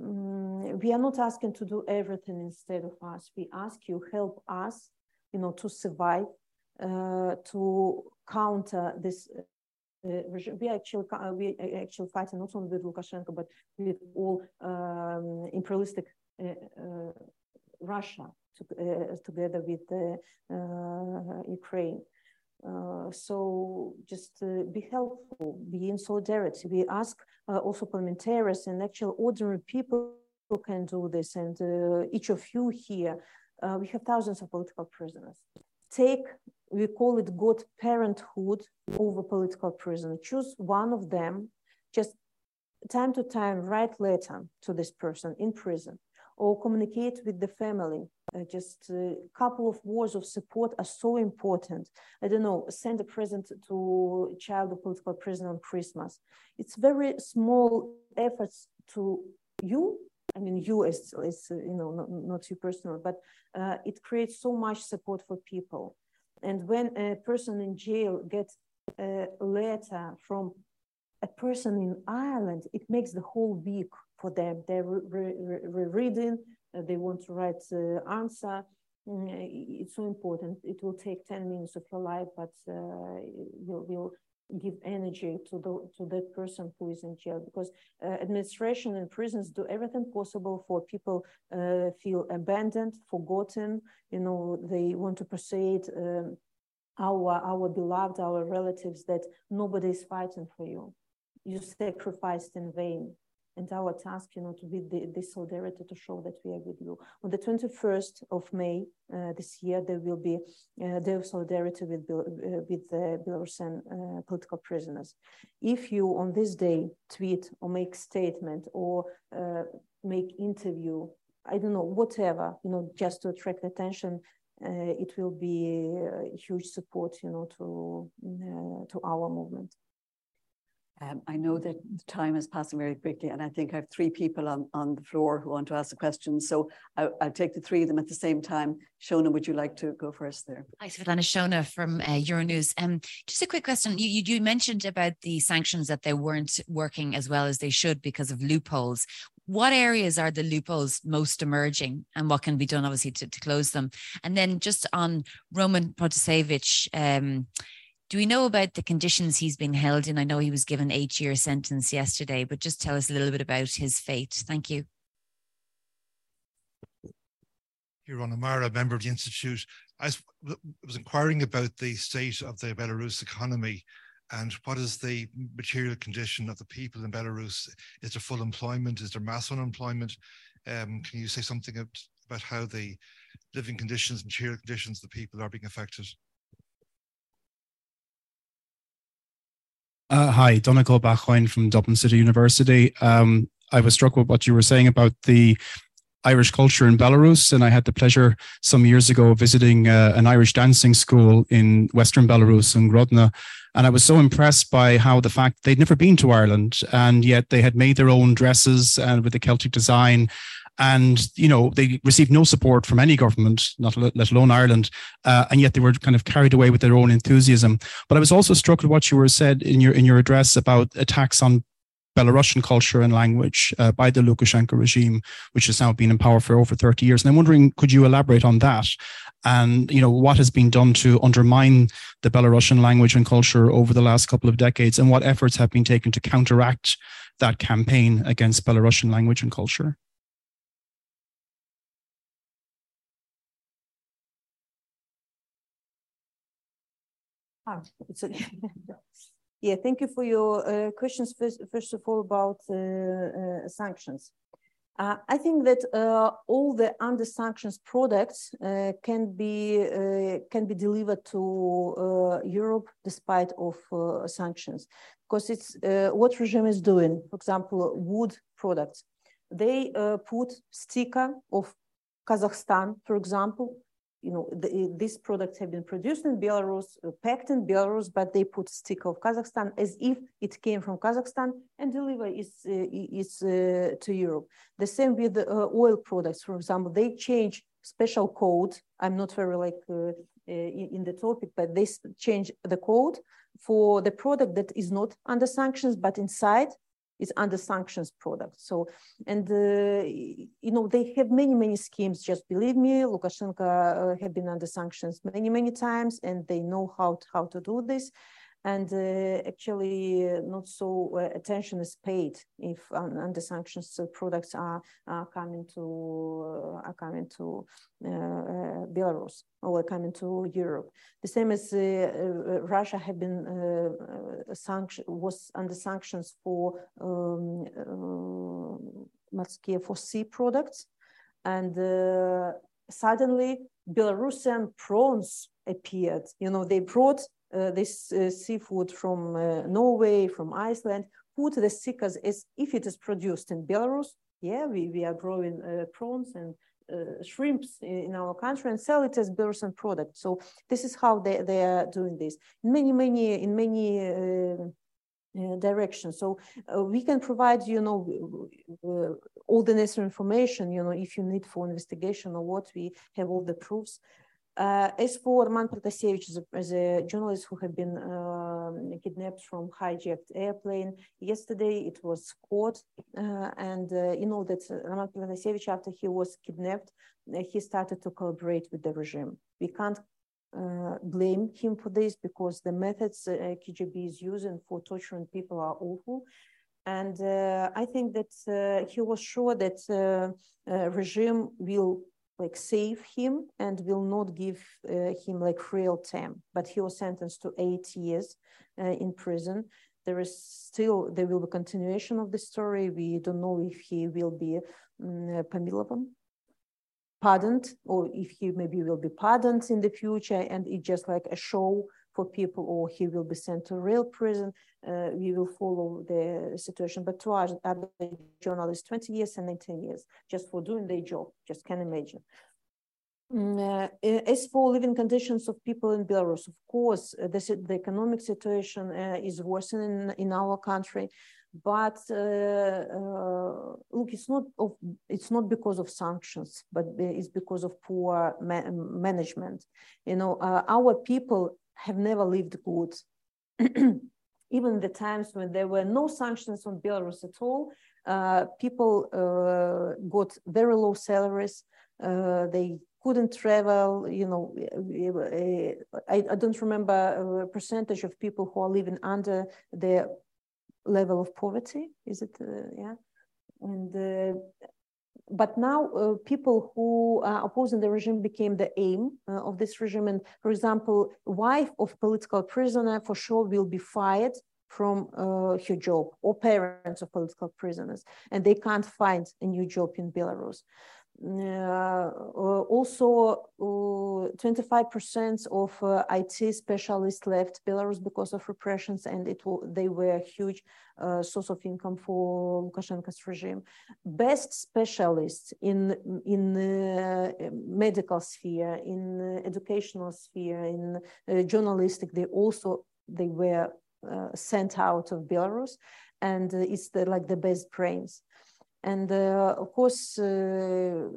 um, we are not asking to do everything instead of us. We ask you help us, you know, to survive, to counter this uh, we actually uh, we actually fighting not only with Lukashenko but with all um, imperialistic uh, Russia to, uh, together with uh, Ukraine. Uh, so just uh, be helpful, be in solidarity. We ask uh, also parliamentarians and actual ordinary people who can do this. And each of you here, we have thousands of political prisoners. Take, we call it God parenthood over political prison. Choose one of them, just time to time write letter to this person in prison or communicate with the family. Uh, just a couple of words of support are so important. I don't know, send a present to a child of political prisoner on Christmas. It's very small efforts to you. I mean, you as, as you know, not, not you personally, but uh, it creates so much support for people. And when a person in jail gets a letter from a person in Ireland, it makes the whole week for them. They're re re reading, uh, they want to write the answer. Mm, it's so important. It will take 10 minutes of your life, but uh, will will give energy to the to that person who is in jail because uh, administration and prisons do everything possible for people uh, feel abandoned forgotten you know they want to persuade um, our our beloved our relatives that nobody is fighting for you you sacrificed in vain and our task, you know, to be the, the solidarity to show that we are with you. On the 21st of May uh, this year, there will be uh, Day of Solidarity with, uh, with the Belarusian uh, political prisoners. If you on this day tweet or make statement or uh, make interview, I don't know, whatever, you know, just to attract attention, uh, it will be a huge support, you know, to, to our movement. Um, I know that time is passing very quickly, and I think I have three people on, on the floor who want to ask a question. So I, will take the three of them at the same time. Shona, would you like to go first there? Hi, Svetlana Shona from uh, Euronews. Um, just a quick question. You, you, you mentioned about the sanctions that they weren't working as well as they should because of loopholes. What areas are the loopholes most emerging, and what can be done, obviously, to, to close them? And then just on Roman Protasevich, um, do we know about the conditions he's been held in? I know he was given eight year sentence yesterday, but just tell us a little bit about his fate. Thank you. On Amara, member of the Institute. I was inquiring about the state of the Belarus economy and what is the material condition of the people in Belarus? Is there full employment? Is there mass unemployment? Um, can you say something about how the living conditions, material conditions, the people are being affected? Uh, hi, Donnacha Ó Beacháin from Dublin City University. Um, I was struck with what you were saying about the Irish culture in Belarus, and I had the pleasure some years ago visiting uh, an Irish dancing school in Western Belarus in Grodno, and I was so impressed by how the fact they'd never been to Ireland, and yet they had made their own dresses and with the Celtic design, and you know they received no support from any government, not let alone Ireland, uh, and yet they were kind of carried away with their own enthusiasm. But I was also struck with what you were said in your in your address about attacks on Belarusian culture and language uh, by the Lukashenko regime, which has now been in power for over 30 years. And I'm wondering, could you elaborate on that? And you know what has been done to undermine the Belarusian language and culture over the last couple of decades, and what efforts have been taken to counteract that campaign against Belarusian language and culture? It's a, *laughs* Yeah, thank you for your uh, questions. First, first of all, about uh, uh, sanctions. Uh, I think that uh, all the under sanctions products can be can be delivered to Europe despite of sanctions, because it's what regime is doing. For example, wood products, they put sticker of Kazakhstan, for example, you know, the, these products have been produced in Belarus, uh, packed in Belarus, but they put sticker of Kazakhstan as if it came from Kazakhstan and deliver is, uh, is uh, to Europe. The same with the uh, oil products, for example, they change special code. I'm not very like uh, in, in the topic, but they change the code for the product that is not under sanctions, but inside is under sanctions product. So, and uh, you know, they have many, many schemes. Just believe me, Lukashenko uh, have been under sanctions many, many times, and they know how to, how to do this and uh, actually uh, not so uh, attention is paid if um, under sanctions products are, are coming to are coming to Belarus or coming to Europe. The same as Russia had been sanction was under sanctions for um, for sea products, and suddenly Belarusian prawns appeared. You know, they brought uh, this uh, seafood from uh, Norway, from Iceland, put the stickers as if it is produced in Belarus. Yeah, we, we are growing prawns and uh, shrimps in our country and sell it as Belarusian product. So this is how they, they are doing this. In many, many, in many uh, uh, directions. So we can provide, you know, all the necessary information, you know, if you need for investigation or what, we have all the proofs. Uh, as for Roman Protasevich, the, a journalist who had been uh, kidnapped from hijacked airplane, yesterday it was caught. Uh, and uh, you know that Roman Protasevich, after he was kidnapped, uh, he started to collaborate with the regime. We can't uh, blame him for this because the methods KGB is using for torturing people are awful. And I think that he was sure that regime will like save him and will not give uh, him like real time. But he was sentenced to eight years uh, in prison. There is still there will be continuation of the story. We don't know if he will be um, pardoned or if he maybe will be pardoned in the future. And it's just like a show for people or he will be sent to real prison. Uh, we will follow the situation. But to our other journalists, 20 years and 19 years just for doing their job, just can imagine. Mm, uh, as for living conditions of people in Belarus, of course, uh, the, the, economic situation uh, is worsening in, in our country. But uh, uh, look, it's not of, it's not because of sanctions, but it's because of poor ma management. You know, our people have never lived good. *clears throat* Even the times when there were no sanctions on Belarus at all, uh, people uh, got very low salaries. Uh, they couldn't travel. You know, I, I, don't remember a percentage of people who are living under the level of poverty. Is it? Uh, yeah, and uh, but now uh, people who are opposing the regime became the aim uh, of this regime. And for example, wife of political prisoner for sure will be fired from uh, her job or parents of political prisoners, and they can't find a new job in Belarus. Uh, uh, also, 25% uh, of IT specialists left Belarus because of repressions, and it they were a huge source of income for Lukashenko's regime. Best specialists in in medical sphere, in educational sphere, in journalistic, they also they were uh, sent out of Belarus, and uh, it's the, like the best brains. And uh, of course, uh,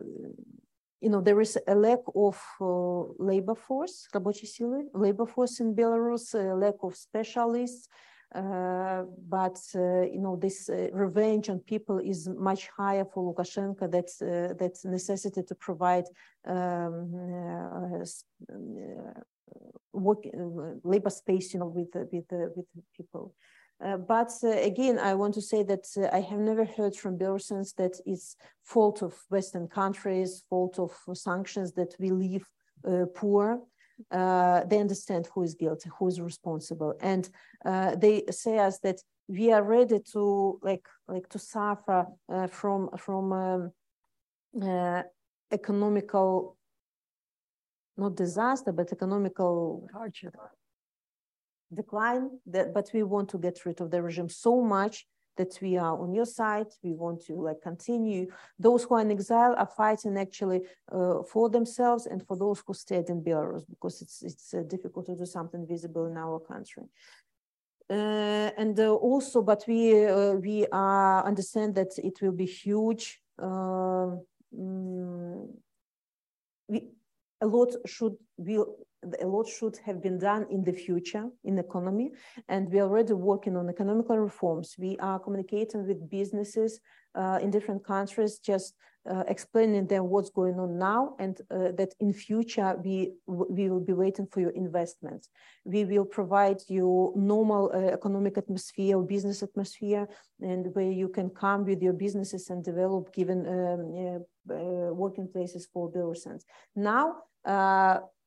you know, there is a lack of uh, labor force, labor force in Belarus, a lack of specialists, uh, but uh, you know this uh, revenge on people is much higher for Lukashenko. That's that's necessity to provide um, work labor space, you know, with with with people. Uh, but uh, again, I want to say that uh, I have never heard from Belarusians that it's fault of Western countries, fault of sanctions that we live uh, poor. uh, they understand who is guilty, who is responsible, and uh, they say us that we are ready to like like to suffer from from um, economical not disaster but economical hardship decline that but we want to get rid of the regime so much that we are on your side. We want to like continue. Those who are in exile are fighting actually uh, for themselves and for those who stayed in belarus because it's it's uh, difficult to do something visible in our country. Uh, and uh, also but we uh, we understand that it will be huge um, we a lot should will a lot should have been done in the future in economy and we're already working on economical reforms. We are communicating with businesses uh, in different countries just uh, explaining them what's going on now and uh, that in future we we will be waiting for your investments we will provide you normal uh, economic atmosphere or business atmosphere and where you can come with your businesses and develop given um, uh, uh, working places for Belarusians now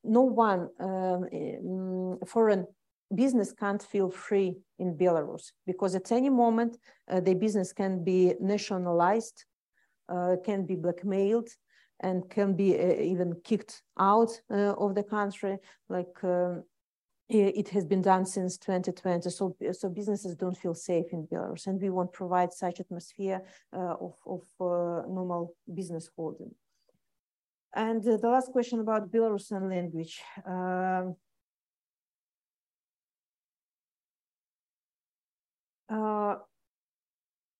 no one um, mm, foreign business can't feel free in Belarus because at any moment uh, the business can be nationalized, uh, can be blackmailed, and can be uh, even kicked out uh, of the country. Like um, it has been done since 2020. So, so businesses don't feel safe in Belarus, and we won't provide such atmosphere uh, of, of uh, normal business holding. And the last question about Belarusian language. Um, uh,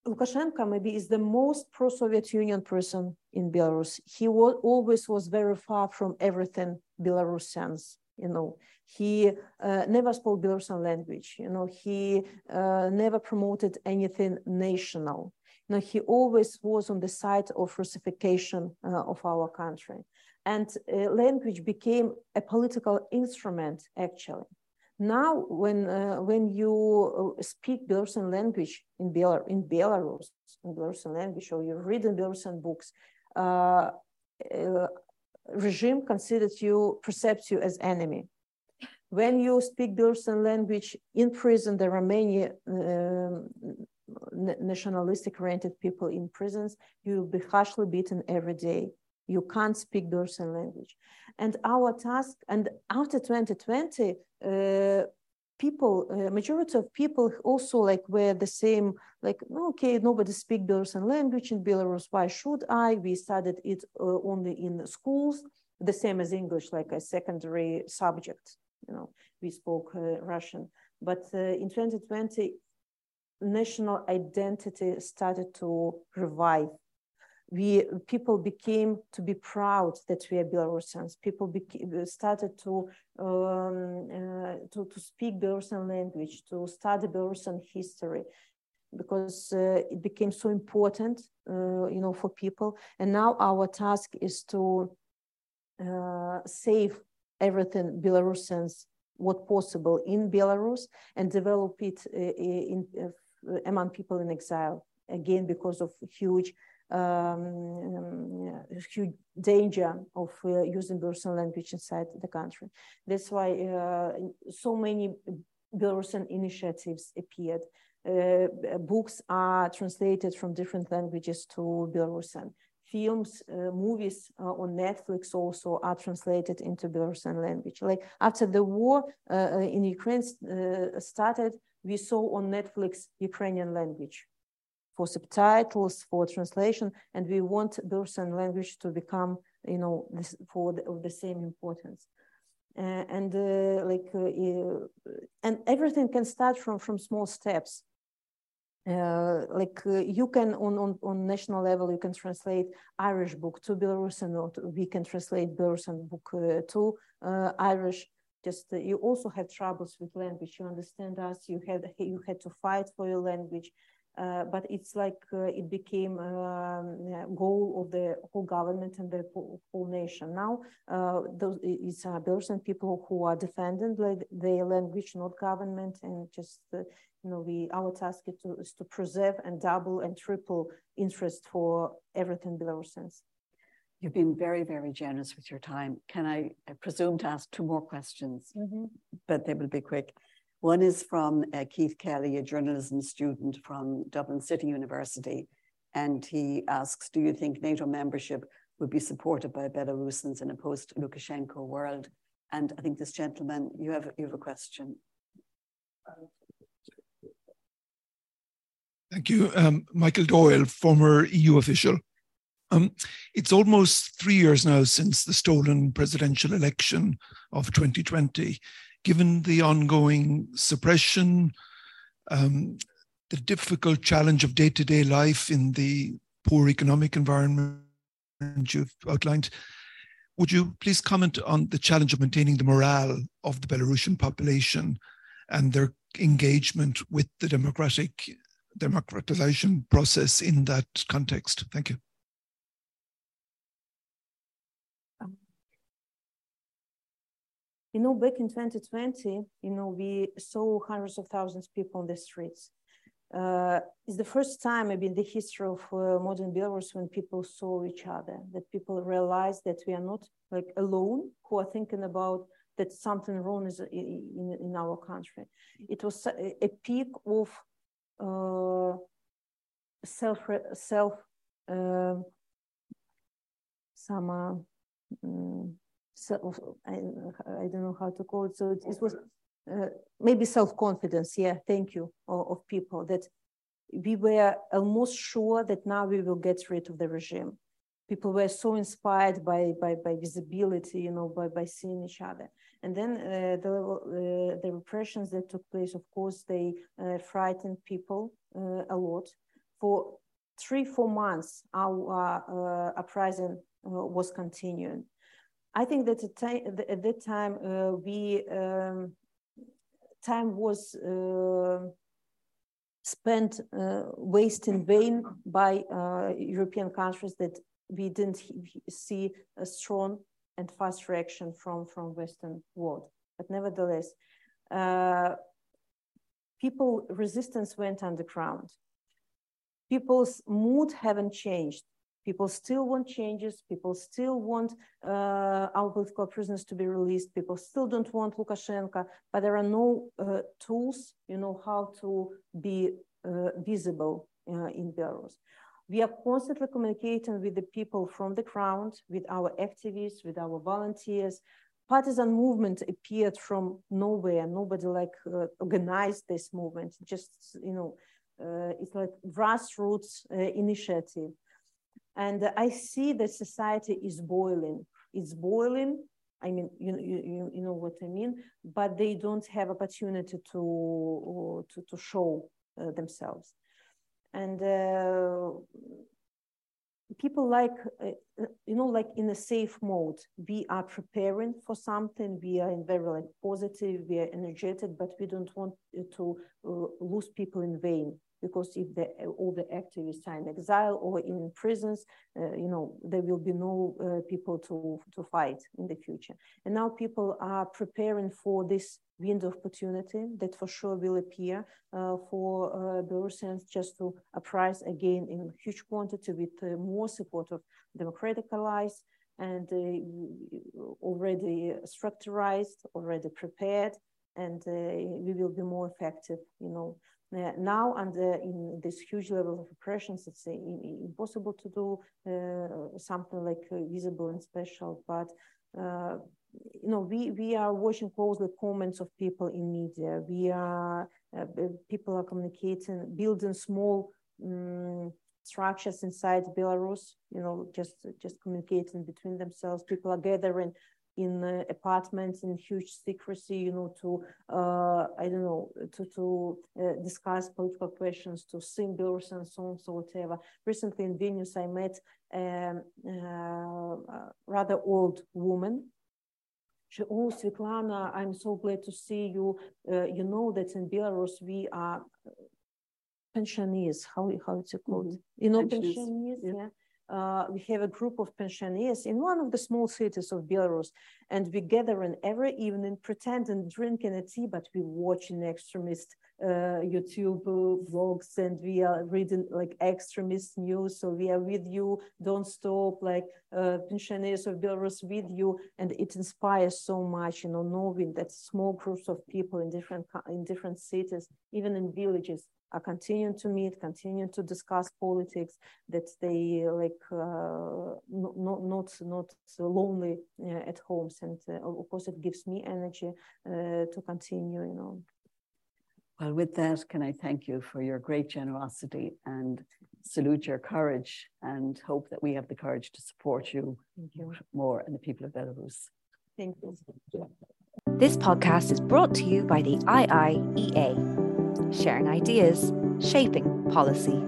Lukashenko maybe is the most pro-Soviet Union person in Belarus. He always was very far from everything Belarusians, you know. He uh, never spoke Belarusian language, you know. He uh, never promoted anything national. You know, he always was on the side of Russification uh, of our country. And uh, language became a political instrument, actually. Now, when, uh, when you uh, speak Belarusian language in, Belar in Belarus, in Belarusian language, or you read in Belarusian books, uh, uh, regime considers you, perceives you as enemy. When you speak Belarusian language in prison, there are many nationalistic oriented people in prisons, you will be harshly beaten every day. You can't speak Belarusian language. And our task, and after 2020, uh, people, uh, majority of people also like were the same, like, okay, nobody speak Belarusian language in Belarus, why should I? We studied it uh, only in schools, the same as English, like a secondary subject, you know, we spoke uh, Russian. But uh, in 2020, national identity started to revive. We people became to be proud that we are Belarusians. People started to, um, uh, to to speak Belarusian language, to study Belarusian history, because uh, it became so important, uh, you know, for people. And now our task is to uh, save everything Belarusians what possible in Belarus and develop it uh, in uh, among people in exile, again, because of huge um, huge danger of uh, using Belarusian language inside the country. That's why uh, so many Belarusian initiatives appeared. Uh, books are translated from different languages to Belarusian. Films, uh, movies uh, on Netflix also are translated into Belarusian language. Like after the war uh, in Ukraine started, we saw on Netflix Ukrainian language for subtitles, for translation, and we want Belarusian language to become, you know, this, for the, of the same importance. Uh, and uh, like, uh, and everything can start from from small steps. Uh, like uh, you can on, on on national level you can translate Irish book to Belarusian or to, we can translate Belarusian book uh, to Irish just uh, you also had troubles with language you understand us you had you had to fight for your language uh, but it's like uh, it became a um, goal of the whole government and the whole, nation. Now, uh, those it's uh, Belarusian people who are defending their language, not government, and just uh, you know, we our task is to, is to preserve and double and triple interest for everything Belarusians. You've been very, very generous with your time. Can I, I presume to ask two more questions? Mm -hmm. But they will be quick. One is from uh, Keith Kelly, a journalism student from Dublin City University. And he asks Do you think NATO membership would be supported by Belarusians in a post Lukashenko world? And I think this gentleman, you have, you have a question. Thank you. Um, Michael Doyle, former EU official. Um, it's almost three years now since the stolen presidential election of 2020. Given the ongoing suppression, um, the difficult challenge of day to day life in the poor economic environment you've outlined, would you please comment on the challenge of maintaining the morale of the Belarusian population and their engagement with the democratic democratization process in that context? Thank you. You know, back in 2020, you know, we saw hundreds of thousands of people on the streets. Uh, it's the first time maybe in the history of uh, modern Belarus when people saw each other, that people realized that we are not like alone who are thinking about that something wrong is in, in, in our country. It was a, peak of uh, self, self, uh, some, um, self, I, I don't know how to call it. So it, it was uh, maybe self-confidence. Yeah, thank you, of, of, people that we were almost sure that now we will get rid of the regime. People were so inspired by by, by visibility, you know, by, by seeing each other. And then uh, the uh, the repressions that took place, of course, they uh, frightened people uh, a lot. For three, four months, our uprising was continuing I think that at that time uh, we um, time was uh, spent uh, waste in vain by uh, European countries that we didn't see a strong and fast reaction from from Western world. But nevertheless, uh, people resistance went underground. People's mood haven't changed People still want changes. People still want uh, our political prisoners to be released. People still don't want Lukashenko, but there are no uh, tools, you know, how to be uh, visible uh, in Belarus. We are constantly communicating with the people from the ground, with our activists, with our volunteers. Partisan movement appeared from nowhere. Nobody like uh, organized this movement. Just you know, uh, it's like grassroots initiative and I see that society is boiling. It's boiling. I mean, you, you, you know what I mean, but they don't have opportunity to, to, to show uh, themselves. And uh, people like, uh, you know, like in a safe mode, we are preparing for something, we are in very like positive, we are energetic, but we don't want to uh, lose people in vain because if the, all the activists are in exile or in prisons, uh, you know, there will be no uh, people to, to fight in the future. And now people are preparing for this window of opportunity that for sure will appear uh, for uh, Belarusians just to uprise again in huge quantity with uh, more support of democratic allies and uh, already structurized, already prepared, and we will be more effective, you know, uh, now, under in this huge level of oppressions, it's uh, impossible to do uh, something like visible and special. But you know, we we are watching closely comments of people in media. We are people are communicating, building small. Um, structures inside Belarus, you know, just just communicating between themselves. People are gathering in uh, apartments in huge secrecy, you know, to, uh, I don't know, to, to uh, discuss political questions, to sing bills and songs or whatever. Recently in Vilnius, I met um, a rather old woman she, oh, Svetlana, I'm so glad to see you. Uh, you know that in Belarus we are pensioners. How how it's called? Mm -hmm. You know, pensioners. Yeah. yeah uh, we have a group of pensioners in one of the small cities of Belarus. and we gather in every evening, pretend and drinking a tea, but we watching extremist uh, YouTube vlogs and we are reading like extremist news. So we are with you, don't stop, like uh, pensioners of Belarus with you. And it inspires so much, you know, knowing that small groups of people in different in different cities, even in villages, are continuing to meet, continuing to discuss politics, that they like uh, not, not, not, not lonely uh, at homes. And uh, of course, it gives me energy uh, to continue, you know. Well, with that, can I thank you for your great generosity and salute your courage and hope that we have the courage to support you, you. more and the people of Belarus. Thank you. This podcast is brought to you by the IIEA, sharing ideas, shaping policy.